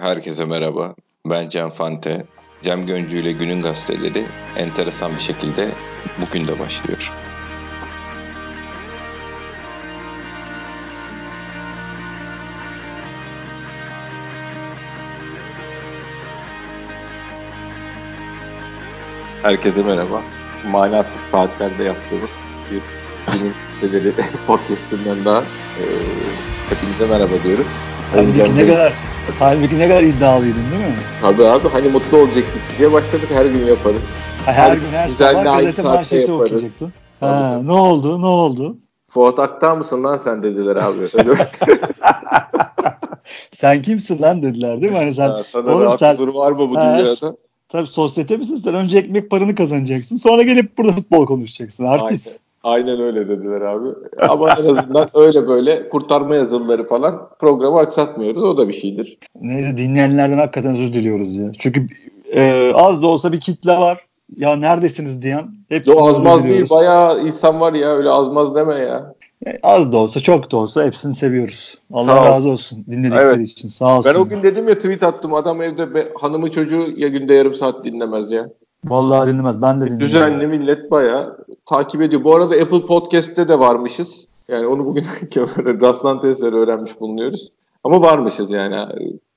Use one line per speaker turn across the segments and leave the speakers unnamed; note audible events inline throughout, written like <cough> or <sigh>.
Herkese merhaba. Ben Cem Fante. Cem Göncü ile Günün Gazeteleri enteresan bir şekilde bugün de başlıyor.
Herkese merhaba. Manasız saatlerde yaptığımız bir Günün Gazeteleri <laughs> podcast'inden daha e, hepinize merhaba diyoruz.
Halbuki ne kadar halbuki ne kadar iddialıydın değil mi?
Tabii abi hani mutlu olacaktık diye başladık her gün yaparız.
Ha, her, her gün her sabah gazete manşeti okuyacaktın. Ha, ne oldu ne oldu?
Fuat Aktar mısın lan sen dediler abi. <laughs> <laughs>
sen kimsin lan dediler değil mi? Hani sen,
ha, sana oğlum sen, var mı bu ha, dünyada?
Tabii sosyete misin sen? Önce ekmek paranı kazanacaksın. Sonra gelip burada futbol konuşacaksın. Artist.
Aynen. Aynen öyle dediler abi. Ama en azından <laughs> öyle böyle kurtarma yazılıları falan programı aksatmıyoruz. O da bir şeydir.
Neyse dinleyenlerden hakikaten özür diliyoruz ya. Çünkü e, az da olsa bir kitle var. Ya neredesiniz diyen.
Hepsini Yo azmaz değil. Bayağı insan var ya. Öyle azmaz deme ya.
Yani az da olsa çok da olsa hepsini seviyoruz. Allah Sağ razı olsun dinledikleri evet. için. Sağ olsun.
Ben o gün dedim ya tweet attım. Adam evde be, hanımı çocuğu ya günde yarım saat dinlemez ya.
Vallahi dinlemez. Ben de dinliyorum.
Düzenli millet bayağı takip ediyor. Bu arada Apple Podcast'te de varmışız. Yani onu bugün <laughs> rastlan eseri öğrenmiş bulunuyoruz. Ama varmışız yani.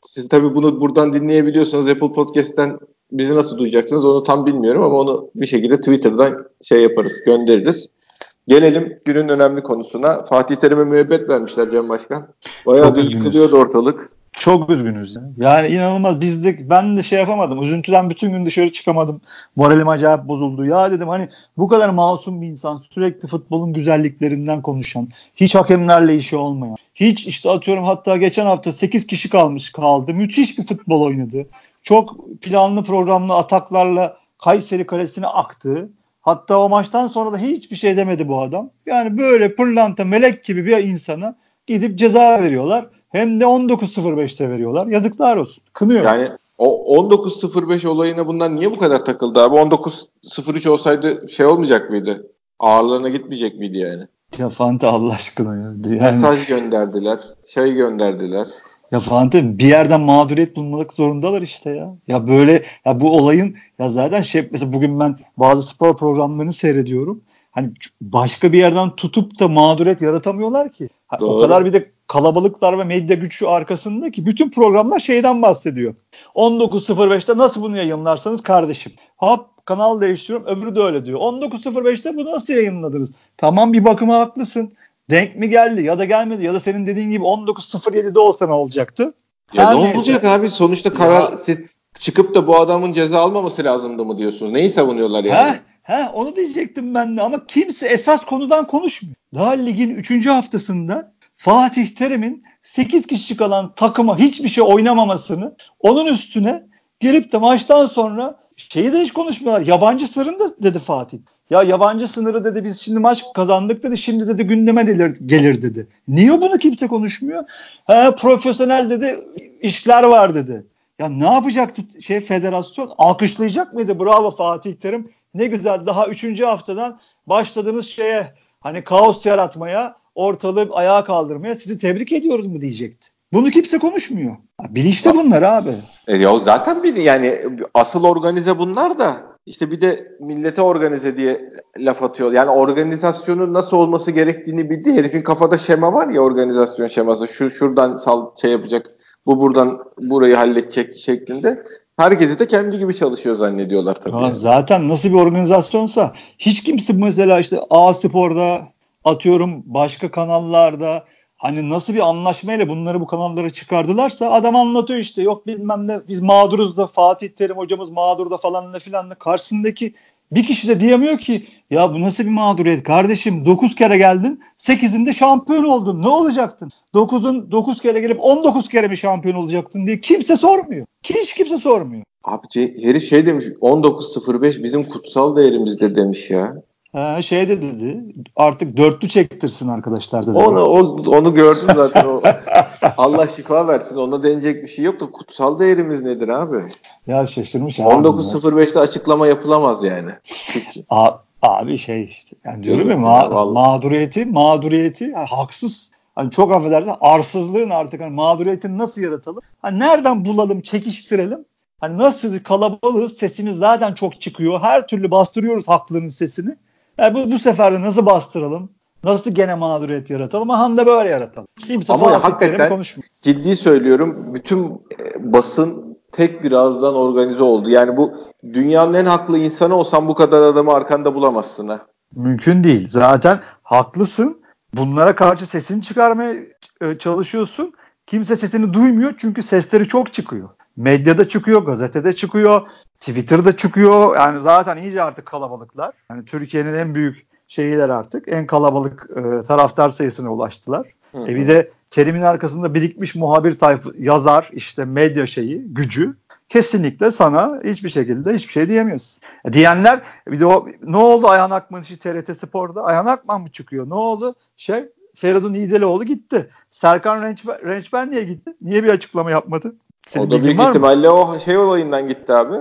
Siz tabii bunu buradan dinleyebiliyorsanız Apple Podcast'ten bizi nasıl duyacaksınız onu tam bilmiyorum ama onu bir şekilde Twitter'dan şey yaparız, göndeririz. Gelelim günün önemli konusuna. Fatih Terim'e müebbet vermişler Cem Başkan. Bayağı düz kılıyordu ortalık.
Çok üzgünüz. Ya. Yani inanılmaz. Biz ben de şey yapamadım. Üzüntüden bütün gün dışarı çıkamadım. Moralim acayip bozuldu. Ya dedim hani bu kadar masum bir insan sürekli futbolun güzelliklerinden konuşan, hiç hakemlerle işi olmayan, hiç işte atıyorum hatta geçen hafta 8 kişi kalmış kaldı. Müthiş bir futbol oynadı. Çok planlı programlı ataklarla Kayseri kalesine aktı. Hatta o maçtan sonra da hiçbir şey demedi bu adam. Yani böyle pırlanta melek gibi bir insana gidip ceza veriyorlar. Hem de 19.05'te veriyorlar. Yazıklar olsun. Kınıyor.
Yani o 19.05 olayına bunlar niye bu kadar takıldı abi? 19.03 olsaydı şey olmayacak mıydı? Ağırlarına gitmeyecek miydi yani?
Ya Fante Allah aşkına ya.
Yani, Mesaj gönderdiler. Şey gönderdiler.
Ya Fante bir yerden mağduriyet bulmak zorundalar işte ya. Ya böyle ya bu olayın ya zaten şey mesela bugün ben bazı spor programlarını seyrediyorum. Hani başka bir yerden tutup da mağduriyet yaratamıyorlar ki. Doğru. O kadar bir de kalabalıklar ve medya gücü arkasında ki bütün programlar şeyden bahsediyor. 19.05'te nasıl bunu yayınlarsanız kardeşim. Hop kanal değiştiriyorum öbürü de öyle diyor. 19.05'te bunu nasıl yayınladınız? Tamam bir bakıma haklısın. Denk mi geldi ya da gelmedi ya da senin dediğin gibi 19.07'de olsa ne olacaktı?
Ya Her ne neyse. olacak abi sonuçta karar ya. siz çıkıp da bu adamın ceza almaması lazımdı mı diyorsunuz? Neyi savunuyorlar yani?
Heh, He onu diyecektim ben de ama kimse esas konudan konuşmuyor. Daha ligin 3. haftasında Fatih Terim'in 8 kişi kalan takıma hiçbir şey oynamamasını onun üstüne gelip de maçtan sonra şeyi de hiç konuşmuyorlar. Yabancı sınırı da dedi Fatih. Ya yabancı sınırı dedi biz şimdi maç kazandık dedi şimdi dedi gündeme gelir, gelir dedi. Niye bunu kimse konuşmuyor? He profesyonel dedi işler var dedi. Ya ne yapacaktı şey federasyon? Alkışlayacak mıydı? Bravo Fatih Terim. Ne güzel daha 3. haftadan başladığınız şeye hani kaos yaratmaya ortalığı ayağa kaldırmaya sizi tebrik ediyoruz mu diyecekti. Bunu kimse konuşmuyor. Bilinçli bunlar abi.
E ya zaten bir yani asıl organize bunlar da işte bir de millete organize diye laf atıyor. Yani organizasyonun nasıl olması gerektiğini bildi. Herifin kafada şema var ya organizasyon şeması. Şu şuradan sal şey yapacak. Bu buradan burayı halledecek şeklinde. Herkesi de kendi gibi çalışıyor zannediyorlar tabii.
Ya zaten nasıl bir organizasyonsa hiç kimse mesela işte A Spor'da atıyorum başka kanallarda hani nasıl bir anlaşmayla bunları bu kanallara çıkardılarsa adam anlatıyor işte yok bilmem ne biz mağduruz da Fatih Terim hocamız mağdur da falan ne filan da karşısındaki bir kişi de diyemiyor ki ya bu nasıl bir mağduriyet kardeşim 9 kere geldin 8'inde şampiyon oldun ne olacaktın? 9'un 9 kere gelip 19 kere mi şampiyon olacaktın diye kimse sormuyor. Hiç kimse sormuyor.
Abi herif şey demiş 19.05 bizim kutsal değerimizdir demiş ya.
Ha, şey de dedi artık dörtlü çektirsin arkadaşlar dedi.
Onu, o, onu gördüm zaten. O, Allah şifa versin. Ona denecek bir şey yok da kutsal değerimiz nedir abi?
Ya şaşırmış
abi. 19.05'te açıklama yapılamaz yani.
A, abi şey işte. Yani diyorum ya ma- mağduriyeti, mağduriyeti yani haksız Hani çok affedersin arsızlığın artık hani mağduriyetini nasıl yaratalım? Hani nereden bulalım, çekiştirelim? Hani nasıl kalabalığız, sesimiz zaten çok çıkıyor. Her türlü bastırıyoruz haklının sesini. Yani bu, bu sefer de nasıl bastıralım? Nasıl gene mağduriyet yaratalım? Aha da böyle yaratalım. Kimse
Ama hakikaten konuşmuyor. ciddi söylüyorum bütün e, basın tek bir ağızdan organize oldu. Yani bu dünyanın en haklı insanı olsan bu kadar adamı arkanda bulamazsın ha.
Mümkün değil. Zaten haklısın. Bunlara karşı sesini çıkarmaya e, çalışıyorsun. Kimse sesini duymuyor çünkü sesleri çok çıkıyor. Medyada çıkıyor, gazetede çıkıyor, Twitter'da çıkıyor. Yani zaten iyice artık kalabalıklar. Yani Türkiye'nin en büyük şeyler artık en kalabalık e, taraftar sayısına ulaştılar. Hı hı. E bir de terimin arkasında birikmiş muhabir tayfı yazar işte medya şeyi gücü kesinlikle sana hiçbir şekilde hiçbir şey diyemiyorsun. E diyenler bir de o ne oldu Ayhan Akman işi TRT Spor'da Ayhan Akman mı çıkıyor ne oldu şey Feridun İğdelioğlu gitti. Serkan Rençber, Rençber niye gitti? Niye bir açıklama yapmadı?
Senin o da büyük ihtimalle mı? o şey olayından gitti abi.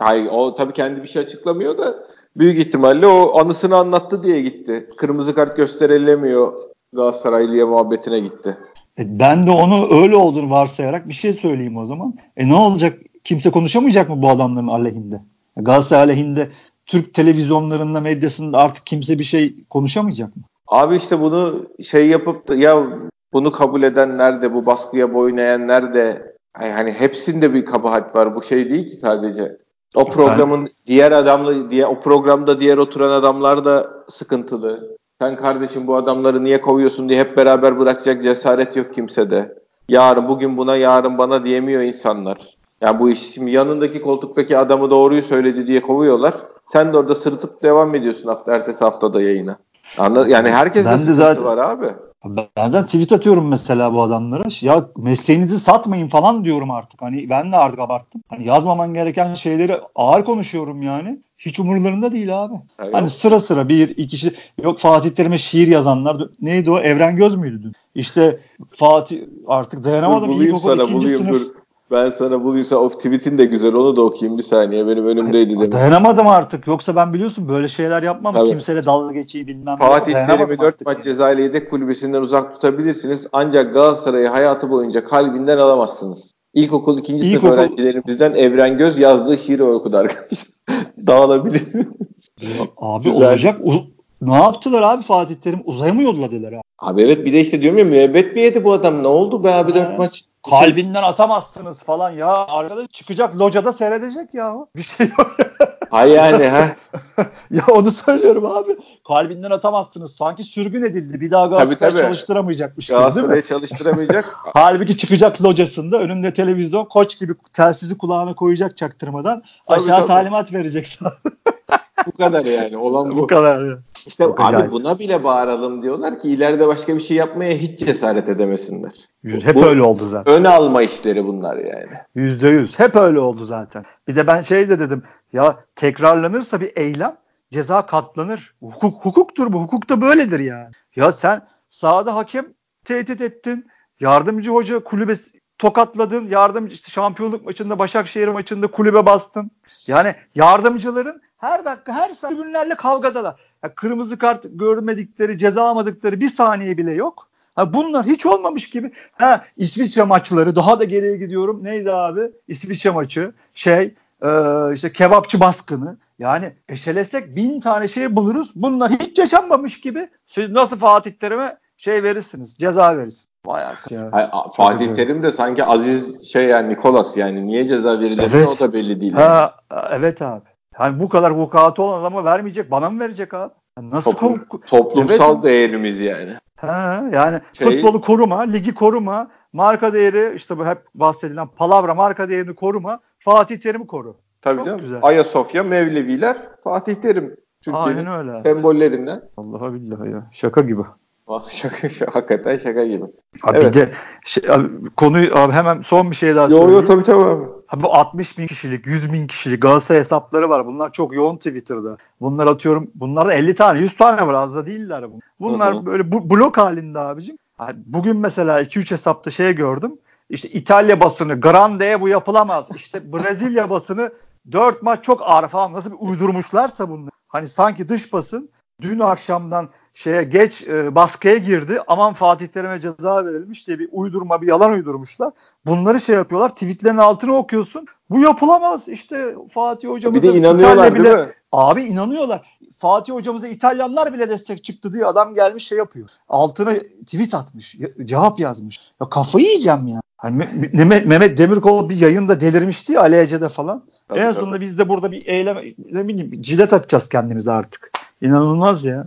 Hayır o tabii kendi bir şey açıklamıyor da büyük ihtimalle o anısını anlattı diye gitti. Kırmızı kart gösterilemiyor Galatasaraylı'ya muhabbetine gitti.
E ben de onu öyle olduğunu varsayarak bir şey söyleyeyim o zaman. E ne olacak? Kimse konuşamayacak mı bu adamların aleyhinde? E Galatasaray aleyhinde Türk televizyonlarında, medyasında artık kimse bir şey konuşamayacak mı?
Abi işte bunu şey yapıp da ya bunu kabul eden nerede, bu baskıya boyun eğen nerede? Yani hepsinde bir kabahat var. Bu şey değil ki sadece. O programın ben... diğer adamla diye o programda diğer oturan adamlar da sıkıntılı. Sen kardeşim bu adamları niye kovuyorsun diye hep beraber bırakacak cesaret yok kimsede. Yarın bugün buna yarın bana diyemiyor insanlar. Yani bu iş şimdi yanındaki koltuktaki adamı doğruyu söyledi diye kovuyorlar. Sen de orada sırıtıp devam ediyorsun hafta ertesi haftada yayına. Anladın? Yani herkes de zaten, var abi.
Ben zaten tweet atıyorum mesela bu adamlara. Ya mesleğinizi satmayın falan diyorum artık. Hani ben de artık abarttım. Hani yazmaman gereken şeyleri ağır konuşuyorum yani. Hiç umurlarında değil abi. Hayır. Hani sıra sıra bir iki kişi yok Fatih Terim'e şiir yazanlar neydi o Evren Göz müydü dün? İşte Fatih artık dayanamadım.
Dur, bulayım sana bulayım sınıf. dur. Ben sana bulayım sen of tweetin de güzel onu da okuyayım bir saniye benim önümdeydi demek.
Dayanamadım artık yoksa ben biliyorsun böyle şeyler yapmam Tabii. kimseyle dalga geçeyim bilmem.
Fatih Terim'i 4 maç cezayla yedek kulübesinden uzak tutabilirsiniz ancak Galatasaray'ı hayatı boyunca kalbinden alamazsınız. İlkokul ikinci İlkokul... sınıf öğrencilerimizden Evren Göz yazdığı şiiri okudu arkadaşlar. <laughs> Dağılabilir.
Abi Güzel. olacak. U- ne yaptılar abi Fatih Terim? Uzaya mı yolladılar abi?
Abi evet bir de işte diyorum ya müebbet mi yedi bu adam? Ne oldu be abi dört maç?
Kalbinden atamazsınız falan ya. Arkada çıkacak locada seyredecek ya. Bir şey yok.
Hay yani ha. <laughs>
ya onu söylüyorum abi. Kalbinden atamazsınız. Sanki sürgün edildi. Bir daha Galatasaray çalıştıramayacakmış
gibi Galatasaray çalıştıramayacak. <laughs>
Halbuki çıkacak locasında önünde televizyon koç gibi telsizi kulağına koyacak çaktırmadan. Tabii, aşağı tabii. talimat verecek <laughs>
bu kadar yani. Olan bu.
bu kadar.
İşte Çok abi acayip. buna bile bağıralım diyorlar ki ileride başka bir şey yapmaya hiç cesaret edemesinler.
Hep bu, öyle oldu zaten.
Ön alma işleri bunlar yani.
Yüzde yüz. Hep öyle oldu zaten. Bir de ben şey de dedim. Ya tekrarlanırsa bir eylem ceza katlanır. Hukuk hukuktur bu. Hukuk da böyledir yani. Ya sen sahada hakem tehdit ettin. Yardımcı hoca kulübe tokatladın. Yardımcı işte şampiyonluk maçında Başakşehir maçında kulübe bastın. Yani yardımcıların her dakika her tribünlerle kavgadalar. Ya kırmızı kart görmedikleri, ceza almadıkları bir saniye bile yok. Ha bunlar hiç olmamış gibi. Ha İsviçre maçları daha da geriye gidiyorum. Neydi abi? İsviçre maçı. Şey e, işte kebapçı baskını. Yani eşelesek bin tane şey buluruz. Bunlar hiç yaşanmamış gibi. Siz nasıl Fatih Terim'e şey verirsiniz, ceza verirsiniz.
Vay arkadaş. Hayır, Fatih Terim de sanki Aziz şey yani Nikolas yani niye ceza verilir evet. o da belli değil.
Ha, evet abi. Yani bu kadar vukuatı olan adama vermeyecek. Bana mı verecek abi? Yani nasıl
Toplum, toplumsal evet. değerimiz yani.
Ha, yani şey... futbolu koruma, ligi koruma, marka değeri işte bu hep bahsedilen palavra marka değerini koruma, Fatih Terim'i koru.
Tabii Çok canım. Güzel. Ayasofya, Mevleviler, Fatih Terim. Türkiye'nin sembollerinden.
Allah'a billahi ya. Şaka gibi. <laughs>
Şaka, şaka, hakikaten şaka gibi.
Abi evet. bir de şey, abi, konuyu abi hemen son bir şey daha söyleyeyim.
Yo yo tabii tabii abi.
abi. Bu 60 bin kişilik, 100 bin kişilik Galatasaray hesapları var. Bunlar çok yoğun Twitter'da. Bunlar atıyorum, bunlarda 50 tane, 100 tane var. Az da değiller. Bunlar Hı-hı. böyle bu, blok halinde abicim. Yani bugün mesela 2-3 hesapta şey gördüm. İşte İtalya basını Grande'ye bu yapılamaz. İşte <laughs> Brezilya basını 4 maç çok ağır falan. Nasıl bir uydurmuşlarsa bunlar. Hani sanki dış basın dün akşamdan şeye geç e, baskıya girdi. Aman Fatih Terim'e ceza verilmiş diye bir uydurma bir yalan uydurmuşlar. Bunları şey yapıyorlar. Tweetlerin altına okuyorsun. Bu yapılamaz. İşte Fatih hocamız
bir de inanıyorlar
bile,
değil mi?
Abi inanıyorlar. Fatih hocamıza İtalyanlar bile destek çıktı diye adam gelmiş şey yapıyor. Altına tweet atmış. Cevap yazmış. Ya kafayı yiyeceğim ya. Hani Mehmet, Mehmet Demirkol bir yayında delirmişti ya Ali Ece'de falan. Tabii, en sonunda tabii. biz de burada bir eylem ne bileyim cilet atacağız kendimize artık. İnanılmaz ya.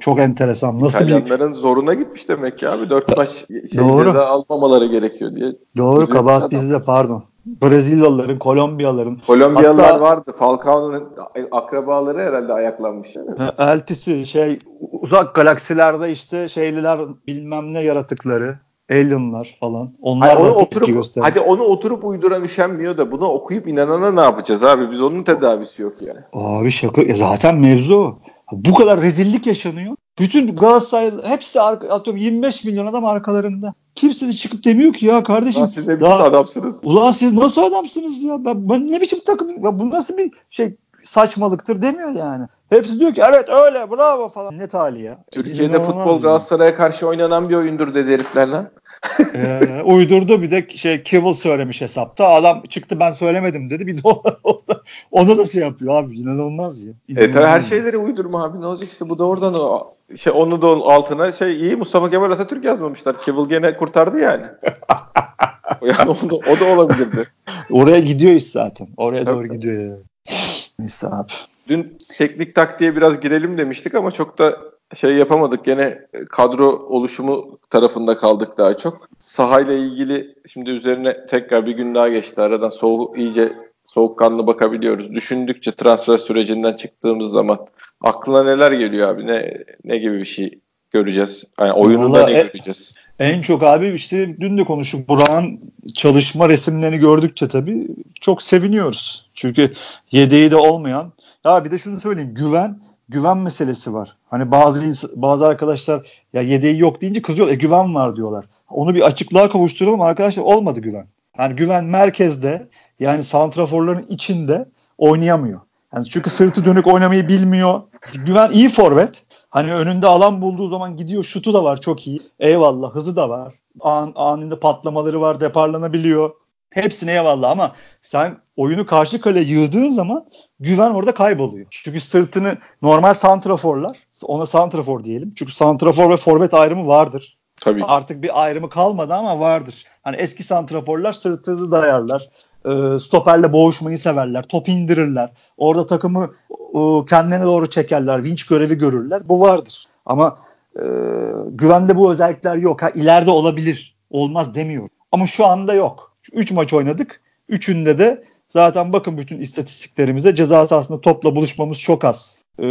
Çok enteresan. Nasıl
İtalyanların bir... zoruna gitmiş demek ya abi. Dört maç şey, Doğru. ceza almamaları gerekiyor diye.
Doğru kabahat bizde pardon. Brezilyalıların, Kolombiyalıların.
Kolombiyalılar Hatta, vardı. Falcao'nun akrabaları herhalde ayaklanmış. Yani.
Eltisi şey uzak galaksilerde işte şeyliler bilmem ne yaratıkları. Alien'lar falan. Onlar
hani onu oturup, hadi onu oturup uyduran üşenmiyor da bunu okuyup inanana ne yapacağız abi? Biz onun tedavisi yok yani.
Abi şaka. E zaten mevzu. Bu kadar rezillik yaşanıyor. Bütün Galatasaray hepsi atıyorum 25 milyon adam arkalarında. Kimse de çıkıp demiyor ki ya kardeşim. Ulan
siz ne biçim adamsınız?
Ulan siz nasıl adamsınız ya? Ben, ben ne biçim takım? Ya bu nasıl bir şey saçmalıktır demiyor yani. Hepsi diyor ki evet öyle bravo falan. Ne tali ya.
Türkiye'de futbol Galatasaray'a karşı oynanan bir oyundur dedi herifler lan.
Ee, uydurdu bir de şey Kivil söylemiş hesapta. Adam çıktı ben söylemedim dedi. Bir de o, o da, ona da şey yapıyor abi. İnanılmaz ya. İnanılmaz
e tabii her şeyleri uydurma abi. Ne olacak işte bu da oradan o şey onu da altına şey iyi Mustafa Kemal Atatürk yazmamışlar. Kivil gene kurtardı yani. <laughs> yani o, da, o da olabilirdi.
Oraya gidiyor iş zaten. Oraya tabii. doğru gidiyor yani. Neyse abi.
Dün teknik taktiğe biraz girelim demiştik ama çok da şey yapamadık. Gene kadro oluşumu tarafında kaldık daha çok. Sahayla ilgili şimdi üzerine tekrar bir gün daha geçti. Aradan soğuk iyice soğukkanlı bakabiliyoruz. Düşündükçe transfer sürecinden çıktığımız zaman aklına neler geliyor abi? Ne ne gibi bir şey göreceğiz? Yani oyununda Vallahi ne e, göreceğiz?
En çok abi işte dün de konuştuk. Burak'ın çalışma resimlerini gördükçe tabii çok seviniyoruz. Çünkü yedeği de olmayan. Ya bir de şunu söyleyeyim. Güven güven meselesi var. Hani bazı bazı arkadaşlar ya yedeği yok deyince kızıyor. E güven var diyorlar. Onu bir açıklığa kavuşturalım arkadaşlar. Olmadı güven. Yani güven merkezde yani santraforların içinde oynayamıyor. Yani çünkü sırtı dönük oynamayı bilmiyor. Güven iyi forvet. Hani önünde alan bulduğu zaman gidiyor. Şutu da var çok iyi. Eyvallah. Hızı da var. An, anında patlamaları var. Deparlanabiliyor. Hepsine eyvallah ama sen oyunu karşı kale yığdığın zaman güven orada kayboluyor. Çünkü sırtını normal santraforlar ona santrafor diyelim. Çünkü santrafor ve forvet ayrımı vardır.
Tabii.
Artık bir ayrımı kalmadı ama vardır. Hani eski santraforlar sırtını dayarlar. E, stoperle boğuşmayı severler. Top indirirler. Orada takımı e, kendine doğru çekerler. Vinç görevi görürler. Bu vardır. Ama e, güvende bu özellikler yok. Ha, ileride olabilir. Olmaz demiyor. Ama şu anda yok. 3 maç oynadık. Üçünde de zaten bakın bütün istatistiklerimize ceza sahasında topla buluşmamız çok az. Ee,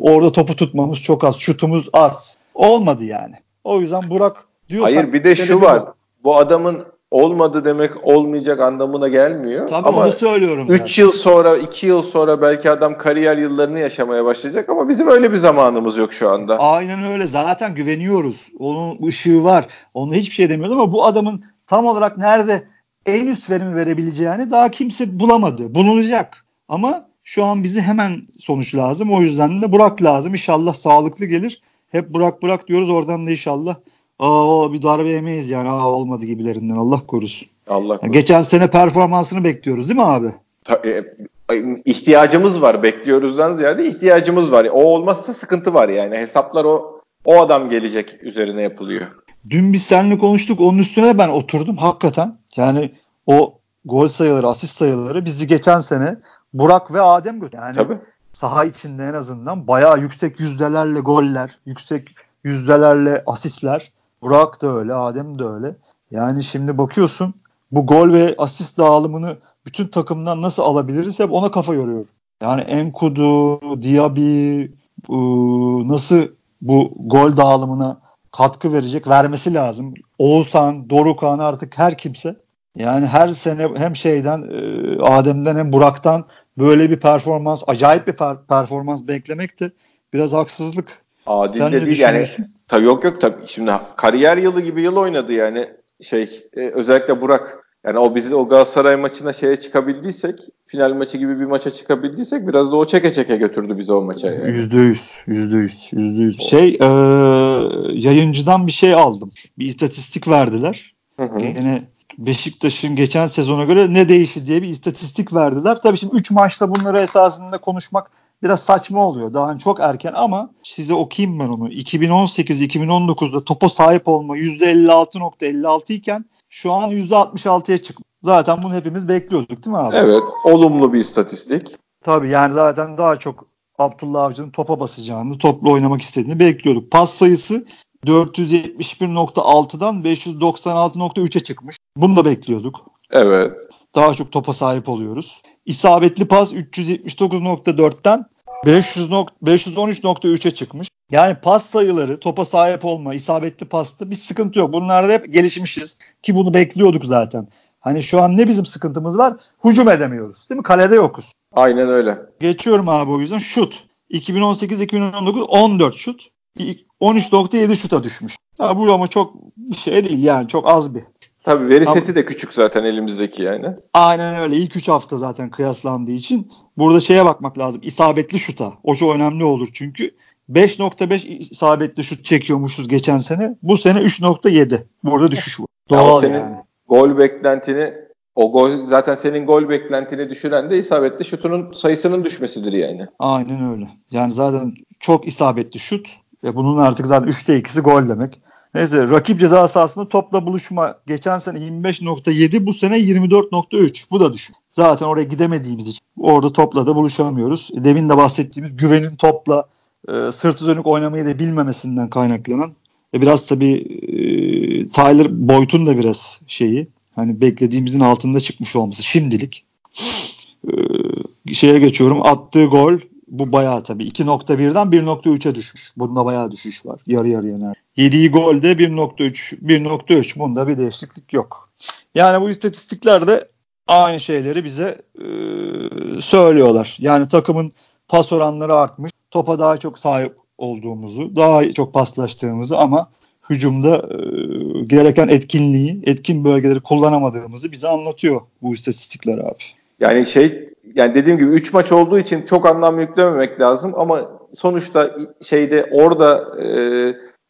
orada topu tutmamız çok az. Şutumuz az. Olmadı yani. O yüzden Burak diyor.
Hayır bir de şu var. Bu adamın olmadı demek olmayacak anlamına gelmiyor.
Tabii ama onu söylüyorum.
3 yıl sonra 2 yıl sonra belki adam kariyer yıllarını yaşamaya başlayacak ama bizim öyle bir zamanımız yok şu anda.
Aynen öyle zaten güveniyoruz. Onun ışığı var. Onu hiçbir şey demiyoruz ama bu adamın tam olarak nerede en üst verimi verebileceğini daha kimse bulamadı. Bulunacak. Ama şu an bizi hemen sonuç lazım. O yüzden de Burak lazım. İnşallah sağlıklı gelir. Hep Burak Burak diyoruz. Oradan da inşallah aa bir darbe yemeyiz yani aa olmadı gibilerinden Allah korusun.
Allah korusun.
geçen sene performansını bekliyoruz değil mi abi?
Ta, e, ihtiyacımız var bekliyoruzdan ziyade ihtiyacımız var. O olmazsa sıkıntı var yani hesaplar o o adam gelecek üzerine yapılıyor.
Dün biz seninle konuştuk onun üstüne ben oturdum hakikaten. Yani o gol sayıları, asist sayıları bizi geçen sene Burak ve Adem götürdü. Yani Tabii. saha içinde en azından bayağı yüksek yüzdelerle goller, yüksek yüzdelerle asistler. Burak da öyle, Adem de öyle. Yani şimdi bakıyorsun bu gol ve asist dağılımını bütün takımdan nasıl alabiliriz hep ona kafa yoruyorum. Yani Enkudu, Diaby nasıl bu gol dağılımına katkı verecek, vermesi lazım. Oğuzhan, Dorukan artık her kimse yani her sene hem şeyden e, Adem'den hem Burak'tan böyle bir performans, acayip bir per- performans beklemek de biraz haksızlık.
Adil Sen de değil yani. Tabii yok yok tabii. Şimdi kariyer yılı gibi yıl oynadı yani şey e, özellikle Burak. Yani o biz o Galatasaray maçına şeye çıkabildiysek, final maçı gibi bir maça çıkabildiysek biraz da o çeke çeke götürdü bizi o maça. Yani.
Yüzde yüz, yüzde yüz, yüzde yüz. Şey, e, yayıncıdan bir şey aldım. Bir istatistik verdiler. Hı hı. Yine Beşiktaş'ın geçen sezona göre ne değişti diye bir istatistik verdiler. Tabii şimdi 3 maçta bunları esasında konuşmak biraz saçma oluyor. Daha çok erken ama size okuyayım ben onu. 2018-2019'da topa sahip olma %56.56 iken şu an %66'ya çıkmış. Zaten bunu hepimiz bekliyorduk değil mi abi?
Evet. Olumlu bir istatistik.
Tabii yani zaten daha çok Abdullah Avcı'nın topa basacağını, topla oynamak istediğini bekliyorduk. Pas sayısı 471.6'dan 596.3'e çıkmış. Bunu da bekliyorduk.
Evet.
Daha çok topa sahip oluyoruz. İsabetli pas 379.4'ten 513.3'e çıkmış. Yani pas sayıları, topa sahip olma, isabetli pasta bir sıkıntı yok. Bunlarda hep gelişmişiz ki bunu bekliyorduk zaten. Hani şu an ne bizim sıkıntımız var? Hücum edemiyoruz. Değil mi? Kalede yokuz.
Aynen öyle.
Geçiyorum abi o yüzden şut. 2018-2019 14 şut. 13.7 şuta düşmüş. Ha, bu ama çok bir şey değil yani çok az bir.
Tabii veri Ama, seti de küçük zaten elimizdeki yani.
Aynen öyle. İlk 3 hafta zaten kıyaslandığı için burada şeye bakmak lazım. İsabetli şuta. O çok önemli olur çünkü. 5.5 isabetli şut çekiyormuşuz geçen sene. Bu sene 3.7. Burada düşüş var.
Doğal ya senin yani. gol beklentini o gol zaten senin gol beklentini düşüren de isabetli şutunun sayısının düşmesidir yani.
Aynen öyle. Yani zaten çok isabetli şut ve bunun artık zaten 3'te 2'si gol demek. Neyse rakip ceza sahasında topla buluşma geçen sene 25.7 bu sene 24.3 bu da düşük. Zaten oraya gidemediğimiz için orada topla da buluşamıyoruz. Demin de bahsettiğimiz güvenin topla e, sırtı dönük oynamayı da bilmemesinden kaynaklanan e, biraz tabii e, Tyler Boyd'un da biraz şeyi hani beklediğimizin altında çıkmış olması şimdilik. E, şeye geçiyorum attığı gol bu bayağı tabii 2.1'den 1.3'e düşmüş. Bunda bayağı düşüş var. Yarı yarıya yani. Yediği golde 1.3 1.3 bunda bir değişiklik yok. Yani bu istatistikler de aynı şeyleri bize e, söylüyorlar. Yani takımın pas oranları artmış. Topa daha çok sahip olduğumuzu, daha çok paslaştığımızı ama hücumda e, gereken etkinliği, etkin bölgeleri kullanamadığımızı bize anlatıyor bu istatistikler abi.
Yani şey yani dediğim gibi 3 maç olduğu için çok anlam yüklememek lazım ama sonuçta şeyde orada e,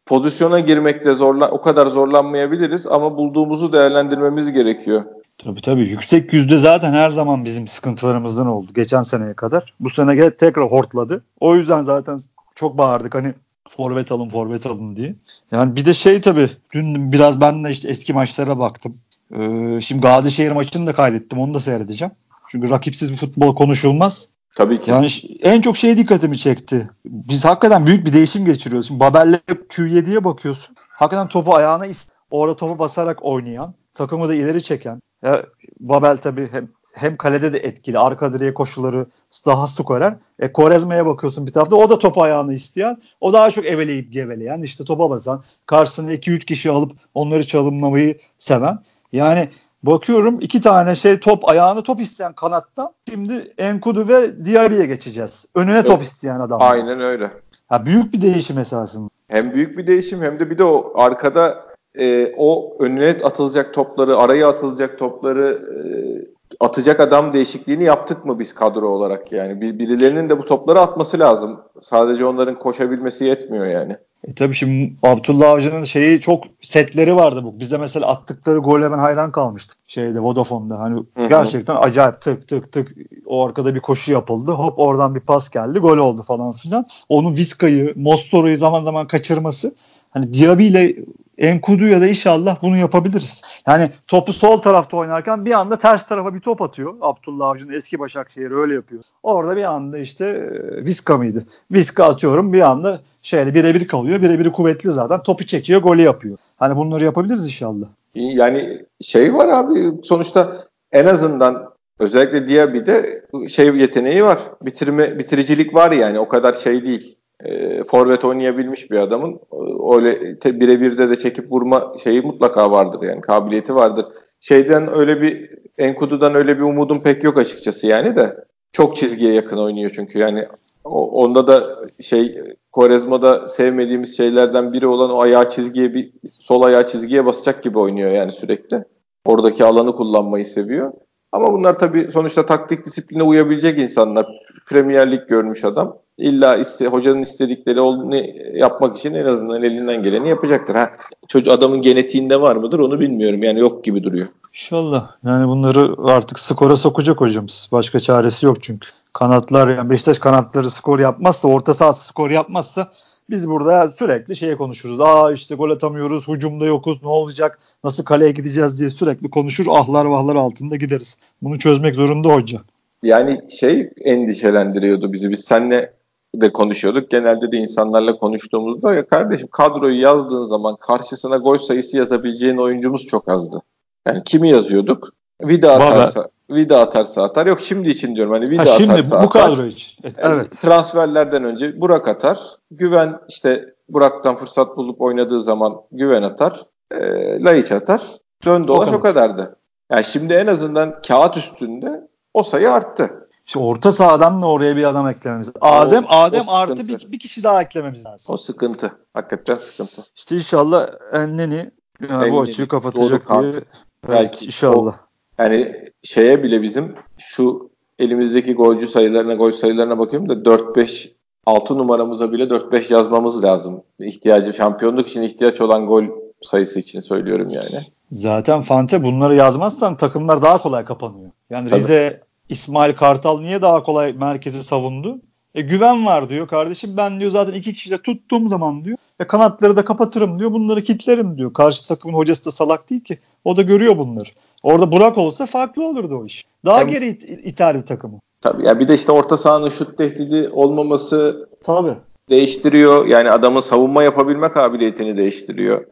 pozisyona girmekte zorla o kadar zorlanmayabiliriz ama bulduğumuzu değerlendirmemiz gerekiyor.
Tabii tabii. Yüksek yüzde zaten her zaman bizim sıkıntılarımızdan oldu. Geçen seneye kadar. Bu sene tekrar hortladı. O yüzden zaten çok bağırdık hani forvet alın forvet alın diye. Yani bir de şey tabii dün biraz ben de işte eski maçlara baktım. Ee, şimdi Gazişehir maçını da kaydettim. Onu da seyredeceğim. Çünkü rakipsiz bir futbol konuşulmaz.
Tabii ki.
Yani en çok şey dikkatimi çekti. Biz hakikaten büyük bir değişim geçiriyoruz. Şimdi Babel'le Q7'ye bakıyorsun. Hakikaten topu ayağına orada topu basarak oynayan, takımı da ileri çeken. Ya, Babel tabii hem, hem kalede de etkili. Arka direğe koşuları daha skorer. E, Korezma'ya bakıyorsun bir tarafta. O da topu ayağını isteyen. O daha çok eveleyip geveleyen. işte topa basan. Karşısına 2-3 kişi alıp onları çalımlamayı seven. Yani Bakıyorum iki tane şey top ayağını top isteyen kanatta. Şimdi Enkudu ve Diaby'ye geçeceğiz. Önüne evet. top isteyen adam.
Aynen öyle.
Ha, büyük bir değişim esasında.
Hem büyük bir değişim hem de bir de o arkada e, o önüne atılacak topları, araya atılacak topları e, atacak adam değişikliğini yaptık mı biz kadro olarak yani? Bir, birilerinin de bu topları atması lazım. Sadece onların koşabilmesi yetmiyor yani.
E tabii şimdi Abdullah Avcı'nın şeyi çok setleri vardı bu. Bize mesela attıkları gole ben hayran kalmıştık. Şeyde Vodafone'da hani Hı-hı. gerçekten acayip tık tık tık o arkada bir koşu yapıldı. Hop oradan bir pas geldi. Gol oldu falan filan. Onun Vizca'yı, Mostoro'yu zaman zaman kaçırması Hani Diaby ile Enkudu'ya da inşallah bunu yapabiliriz. Yani topu sol tarafta oynarken bir anda ters tarafa bir top atıyor. Abdullah Avcı'nın eski Başakşehir öyle yapıyor. Orada bir anda işte e, Viska mıydı? Viska atıyorum bir anda şeyle birebir kalıyor. Birebir kuvvetli zaten. Topu çekiyor, golü yapıyor. Hani bunları yapabiliriz inşallah.
Yani şey var abi sonuçta en azından özellikle Diaby'de şey yeteneği var. Bitirme bitiricilik var yani o kadar şey değil e, forvet oynayabilmiş bir adamın öyle birebir de çekip vurma şeyi mutlaka vardır yani kabiliyeti vardır. Şeyden öyle bir Enkudu'dan öyle bir umudum pek yok açıkçası yani de çok çizgiye yakın oynuyor çünkü yani onda da şey Korezma'da sevmediğimiz şeylerden biri olan o ayağı çizgiye bir sol ayağı çizgiye basacak gibi oynuyor yani sürekli. Oradaki alanı kullanmayı seviyor. Ama bunlar tabii sonuçta taktik disipline uyabilecek insanlar. Premier görmüş adam. İlla iste, hocanın istedikleri olduğunu yapmak için en azından elinden geleni yapacaktır. Ha, çocuk adamın genetiğinde var mıdır onu bilmiyorum. Yani yok gibi duruyor.
İnşallah. Yani bunları artık skora sokacak hocamız. Başka çaresi yok çünkü. Kanatlar yani Beşiktaş kanatları skor yapmazsa, orta sahası skor yapmazsa biz burada sürekli şeye konuşuruz. Aa işte gol atamıyoruz, hücumda yokuz, ne olacak, nasıl kaleye gideceğiz diye sürekli konuşur. Ahlar vahlar altında gideriz. Bunu çözmek zorunda hoca.
Yani şey endişelendiriyordu bizi. Biz seninle de konuşuyorduk. Genelde de insanlarla konuştuğumuzda ya kardeşim kadroyu yazdığın zaman karşısına gol sayısı yazabileceğin oyuncumuz çok azdı. Yani kimi yazıyorduk? Vida atarsa, Vida atarsa atar. Yok şimdi için diyorum. Hani Vida ha, şimdi atarsa
bu, bu kadro için.
Evet, evet. Transferlerden önce Burak atar. Güven işte Burak'tan fırsat bulup oynadığı zaman Güven atar. E, Laiç atar. Dön dolaş o, kadar. o kadardı. Yani şimdi en azından kağıt üstünde o sayı arttı.
İşte orta sahadan da oraya bir adam eklememiz lazım. Adem, o, Adem o artı bir, bir kişi daha eklememiz lazım.
O sıkıntı. Hakikaten sıkıntı.
İşte inşallah Enneni yani bu açığı kapatacak diye. Belki inşallah.
O, yani şeye bile bizim şu elimizdeki golcü sayılarına, gol sayılarına bakıyorum da 4-5 6 numaramıza bile 4-5 yazmamız lazım. İhtiyacı şampiyonluk için ihtiyaç olan gol sayısı için söylüyorum yani.
Zaten Fante bunları yazmazsan takımlar daha kolay kapanıyor. Yani Tabii. Rize İsmail Kartal niye daha kolay merkezi savundu? E, güven var diyor kardeşim ben diyor zaten iki kişi de tuttuğum zaman diyor e, kanatları da kapatırım diyor bunları kitlerim diyor. Karşı takımın hocası da salak değil ki. O da görüyor bunları. Orada Burak olsa farklı olurdu o iş. Daha Tabii. geri it- iterdi takımı.
Tabii ya bir de işte orta sahanın şut tehdidi olmaması
Tabii.
değiştiriyor. Yani adamın savunma yapabilme kabiliyetini değiştiriyor.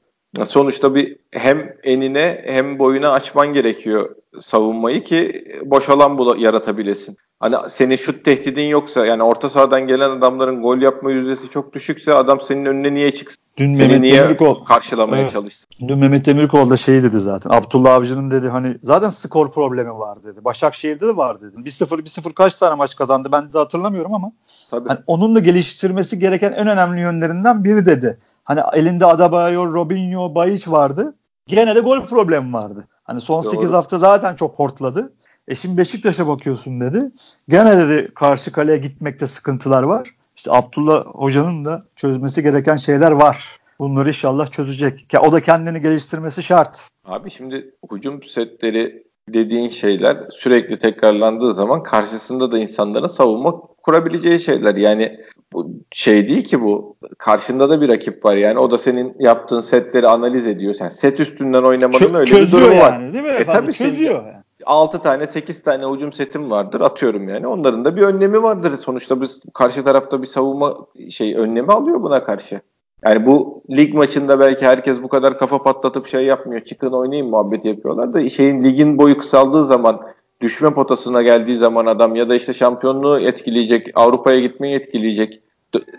Sonuçta bir hem enine hem boyuna açman gerekiyor savunmayı ki boş alan bula, yaratabilesin. Hani senin şut tehdidin yoksa yani orta sahadan gelen adamların gol yapma yüzdesi çok düşükse adam senin önüne niye çıksın? Dün Seni Mehmet niye Demirkol, karşılamaya evet. çalışsın?
Dün Mehmet Demirkol da şey dedi zaten. Abdullah Avcı'nın dedi hani zaten skor problemi var dedi. Başakşehir'de de var dedi. 1-0 1-0 kaç tane maç kazandı ben de hatırlamıyorum ama. Tabii. Hani onun da geliştirmesi gereken en önemli yönlerinden biri dedi. Hani elinde Adebayor, Robinho, Bayiç vardı. Gene de gol problemi vardı. Hani son Doğru. 8 hafta zaten çok hortladı. E şimdi Beşiktaş'a bakıyorsun dedi. Gene dedi karşı kaleye gitmekte sıkıntılar var. İşte Abdullah Hoca'nın da çözmesi gereken şeyler var. Bunları inşallah çözecek. O da kendini geliştirmesi şart.
Abi şimdi hücum setleri dediğin şeyler sürekli tekrarlandığı zaman karşısında da insanların savunma kurabileceği şeyler. Yani bu şey değil ki bu. Karşında da bir rakip var yani. O da senin yaptığın setleri analiz ediyor. Sen set üstünden oynamanın Çö- öyle bir durumu yani, var.
Değil mi? E, tabii çözüyor.
Yani. 6 tane 8 tane hücum setim vardır atıyorum yani. Onların da bir önlemi vardır. Sonuçta biz karşı tarafta bir savunma şey önlemi alıyor buna karşı. Yani bu lig maçında belki herkes bu kadar kafa patlatıp şey yapmıyor. Çıkın oynayın muhabbeti yapıyorlar da şeyin ligin boyu kısaldığı zaman düşme potasına geldiği zaman adam ya da işte şampiyonluğu etkileyecek, Avrupa'ya gitmeyi etkileyecek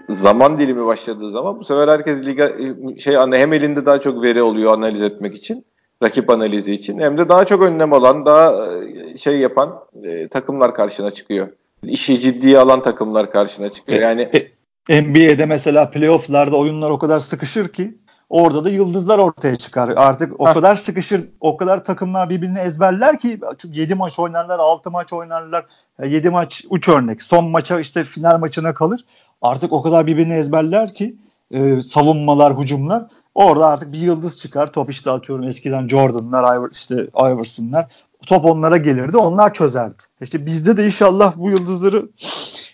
zaman dilimi başladığı zaman bu sefer herkes liga şey hem elinde daha çok veri oluyor analiz etmek için rakip analizi için hem de daha çok önlem alan daha e, şey yapan e, takımlar karşına çıkıyor. İşi ciddiye alan takımlar karşına çıkıyor. E, yani
e, NBA'de mesela playoff'larda oyunlar o kadar sıkışır ki orada da yıldızlar ortaya çıkar. Artık o Heh. kadar sıkışır, o kadar takımlar birbirini ezberler ki 7 maç oynarlar, 6 maç oynarlar. 7 maç uç örnek. Son maça işte final maçına kalır. Artık o kadar birbirini ezberler ki e, savunmalar, hücumlar. Orada artık bir yıldız çıkar. Top işte atıyorum eskiden Jordan'lar, işte Iverson'lar. Top onlara gelirdi. Onlar çözerdi. İşte bizde de inşallah bu yıldızları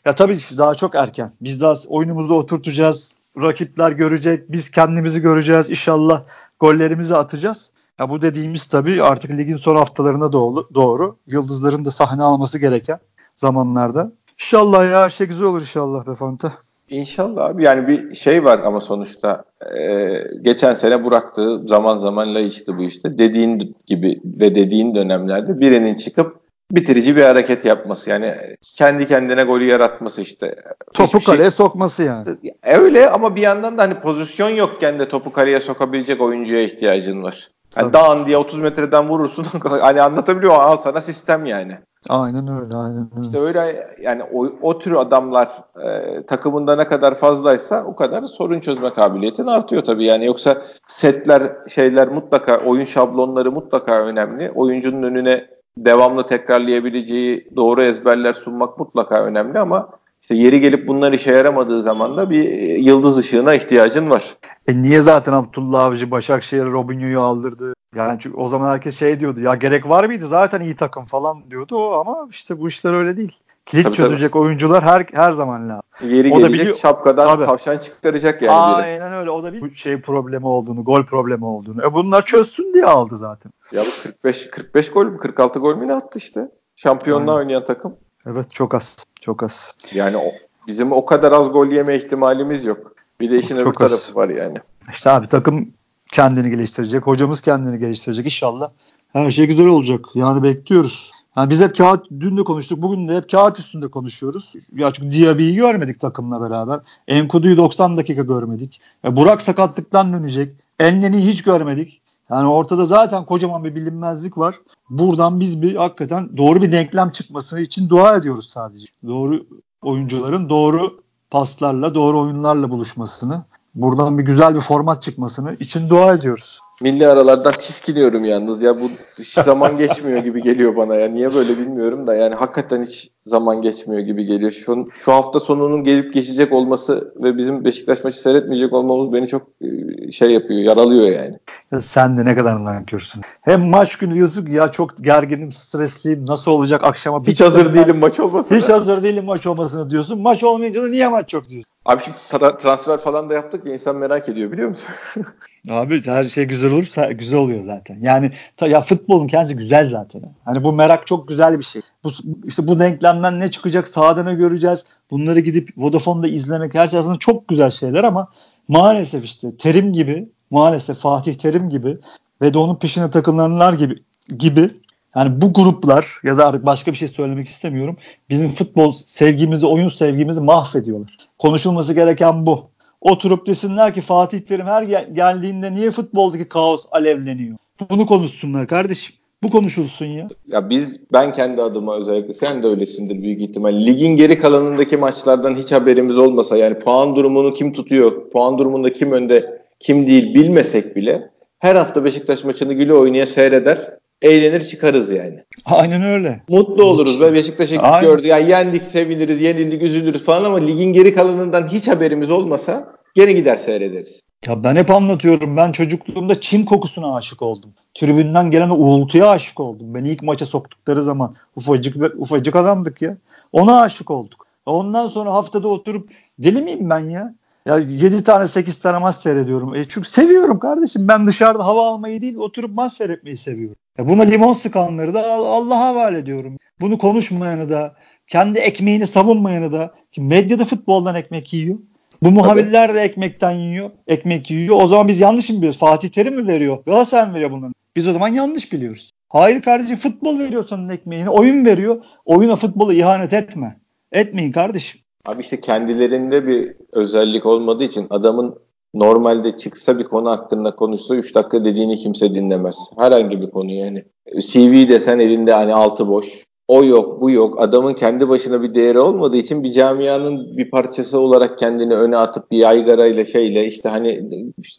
ya tabii daha çok erken. Biz daha oyunumuzu oturtacağız. Rakipler görecek. Biz kendimizi göreceğiz. İnşallah gollerimizi atacağız. Ya bu dediğimiz tabii artık ligin son haftalarına doğru, doğru. Yıldızların da sahne alması gereken zamanlarda. İnşallah ya her şey güzel olur inşallah be Fanta.
İnşallah abi yani bir şey var ama sonuçta e, geçen sene bıraktığı zaman zaman layıktı bu işte. Dediğin gibi ve dediğin dönemlerde birinin çıkıp bitirici bir hareket yapması. Yani kendi kendine golü yaratması işte.
Topu Hiçbir kaleye şey... sokması yani.
Öyle ama bir yandan da hani pozisyon yokken de topu kaleye sokabilecek oyuncuya ihtiyacın var. Yani dağın diye 30 metreden vurursun. <laughs> hani anlatabiliyor al sana sistem yani.
Aynen öyle, aynen öyle.
İşte öyle yani o, o tür adamlar e, takımında ne kadar fazlaysa o kadar sorun çözme kabiliyetin artıyor tabii. Yani yoksa setler, şeyler mutlaka oyun şablonları mutlaka önemli. Oyuncunun önüne devamlı tekrarlayabileceği doğru ezberler sunmak mutlaka önemli ama işte yeri gelip bunlar işe yaramadığı zaman da bir yıldız ışığına ihtiyacın var.
E niye zaten Abdullah Avcı Başakşehir'e Robinho'yu aldırdı? Yani çünkü o zaman herkes şey diyordu ya gerek var mıydı zaten iyi takım falan diyordu o ama işte bu işler öyle değil. Kilit tabii, çözecek tabii. oyuncular her her zaman lazım.
Yeri o gelecek da biliyor, şapkadan tabii. tavşan çıkaracak yani.
Aynen biri. öyle o da bir şey problemi olduğunu, gol problemi olduğunu. E bunlar çözsün diye aldı zaten.
Ya bu 45 45 gol mü 46 gol mü ne attı işte? Şampiyonluğa Aynen. oynayan takım.
Evet çok az. Çok az.
Yani o, bizim o kadar az gol yeme ihtimalimiz yok. Bir de işin çok öbür az. tarafı var yani.
İşte abi takım kendini geliştirecek. Hocamız kendini geliştirecek. İnşallah her şey güzel olacak. Yani bekliyoruz. Yani biz hep kağıt, dün de konuştuk, bugün de hep kağıt üstünde konuşuyoruz. Ya çünkü Diaby'i görmedik takımla beraber. Enkudu'yu 90 dakika görmedik. Ya Burak sakatlıktan dönecek. Elneni hiç görmedik. Yani ortada zaten kocaman bir bilinmezlik var. Buradan biz bir hakikaten doğru bir denklem çıkması için dua ediyoruz sadece. Doğru oyuncuların doğru paslarla, doğru oyunlarla buluşmasını, buradan bir güzel bir format çıkmasını için dua ediyoruz.
Milli aralardan tiskiniyorum yalnız ya bu hiç zaman <laughs> geçmiyor gibi geliyor bana ya niye böyle bilmiyorum da yani hakikaten hiç zaman geçmiyor gibi geliyor. Şu, şu hafta sonunun gelip geçecek olması ve bizim Beşiktaş maçı seyretmeyecek olmamız beni çok e, şey yapıyor yaralıyor yani.
Ya sen de ne kadar nankörsün. Hem maç günü diyorsun ya çok gerginim stresliyim nasıl olacak akşama.
Hiç hazır değilim maç olmasına.
Hiç hazır değilim maç olmasına diyorsun. Maç olmayınca da niye maç yok diyorsun.
Abi şimdi tra- transfer falan da yaptık ya insan merak ediyor biliyor musun? <laughs>
Abi her şey güzel olursa güzel oluyor zaten. Yani ta, ya futbolun kendisi güzel zaten. Hani bu merak çok güzel bir şey. Bu işte bu denklemden ne çıkacak sahada ne göreceğiz. Bunları gidip Vodafone'da izlemek her şey aslında çok güzel şeyler ama maalesef işte Terim gibi maalesef Fatih Terim gibi ve de onun peşine takılanlar gibi gibi yani bu gruplar ya da artık başka bir şey söylemek istemiyorum. Bizim futbol sevgimizi, oyun sevgimizi mahvediyorlar. Konuşulması gereken bu. Oturup desinler ki Fatih Terim her gel- geldiğinde niye futboldaki kaos alevleniyor? Bunu konuşsunlar kardeşim. Bu konuşulsun ya.
Ya biz ben kendi adıma özellikle sen de öylesindir büyük ihtimal. Ligin geri kalanındaki maçlardan hiç haberimiz olmasa yani puan durumunu kim tutuyor, puan durumunda kim önde, kim değil bilmesek bile her hafta Beşiktaş maçını güle oynaya seyreder eğlenir çıkarız yani.
Aynen öyle.
Mutlu oluruz ve Beşiktaş'ı gördü. Yani yendik, seviniriz, yenildik, üzülürüz falan ama ligin geri kalanından hiç haberimiz olmasa gene gider seyrederiz.
Ya ben hep anlatıyorum. Ben çocukluğumda çim kokusuna aşık oldum. Tribünden gelen uğultuya aşık oldum. Beni ilk maça soktukları zaman ufacık ufacık adamdık ya. Ona aşık olduk. Ondan sonra haftada oturup deli miyim ben ya? Ya 7 tane 8 tane maç seyrediyorum. E çünkü seviyorum kardeşim. Ben dışarıda hava almayı değil oturup maç seyretmeyi seviyorum. Ya buna limon sıkanları da Allah'a havale ediyorum. Bunu konuşmayanı da kendi ekmeğini savunmayanı da ki medyada futboldan ekmek yiyor. Bu muhabirler de ekmekten yiyor. Ekmek yiyor. O zaman biz yanlış mı biliyoruz? Fatih Terim mi veriyor? Galatasaray mı veriyor bunları? Biz o zaman yanlış biliyoruz. Hayır kardeşim futbol veriyor senin ekmeğini. Oyun veriyor. Oyuna futbolu ihanet etme. Etmeyin kardeşim.
Abi işte kendilerinde bir özellik olmadığı için adamın normalde çıksa bir konu hakkında konuşsa 3 dakika dediğini kimse dinlemez. Herhangi bir konu yani. CV desen elinde hani altı boş. O yok, bu yok. Adamın kendi başına bir değeri olmadığı için bir camianın bir parçası olarak kendini öne atıp bir yaygarayla şeyle işte hani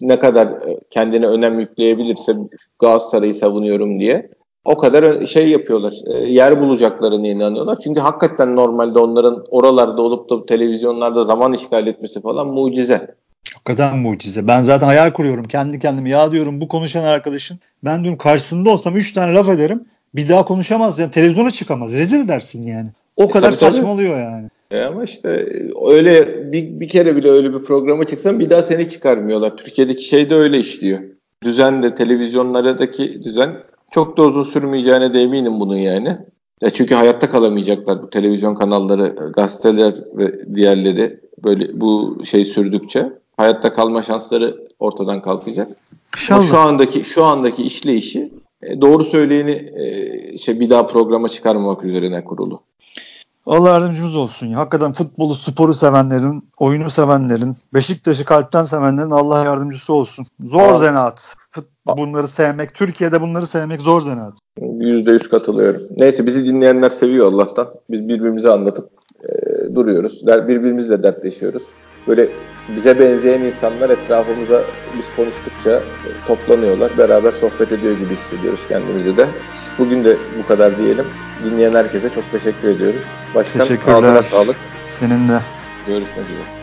ne kadar kendine önem yükleyebilirse Galatasaray'ı savunuyorum diye o kadar şey yapıyorlar. E, yer bulacaklarını inanıyorlar. Çünkü hakikaten normalde onların oralarda olup da televizyonlarda zaman işgal etmesi falan mucize.
Hakikaten mucize. Ben zaten hayal kuruyorum kendi kendime. Ya diyorum bu konuşan arkadaşın ben diyorum karşısında olsam 3 tane laf ederim. Bir daha konuşamaz yani televizyona çıkamaz. Rezil edersin yani. O e, kadar tabii, saçmalıyor tabii. yani.
E ama işte öyle bir, bir kere bile öyle bir programa çıksan bir daha seni çıkarmıyorlar. Türkiye'deki şey de öyle işliyor. Düzen de televizyonlardaki düzen çok da uzun sürmeyeceğine de eminim bunun yani. Ya çünkü hayatta kalamayacaklar bu televizyon kanalları, gazeteler ve diğerleri böyle bu şey sürdükçe hayatta kalma şansları ortadan kalkacak. İnşallah. Ama şu andaki şu andaki işleyişi e, doğru söyleyeni e, şey bir daha programa çıkarmamak üzerine kurulu.
Allah yardımcımız olsun ya. Hakikaten futbolu, sporu sevenlerin, oyunu sevenlerin, Beşiktaş'ı kalpten sevenlerin Allah yardımcısı olsun. Zor Aa. zanaat. bunları sevmek, Türkiye'de bunları sevmek zor zanaat.
Yüzde yüz katılıyorum. Neyse bizi dinleyenler seviyor Allah'tan. Biz birbirimize anlatıp e, duruyoruz. Birbirimizle dertleşiyoruz. Böyle bize benzeyen insanlar etrafımıza biz konuştukça e, toplanıyorlar. Beraber sohbet ediyor gibi hissediyoruz kendimizi de. Bugün de bu kadar diyelim. Dinleyen herkese çok teşekkür ediyoruz. Başkan
Teşekkürler.
sağlık.
Senin de.
Görüşmek üzere.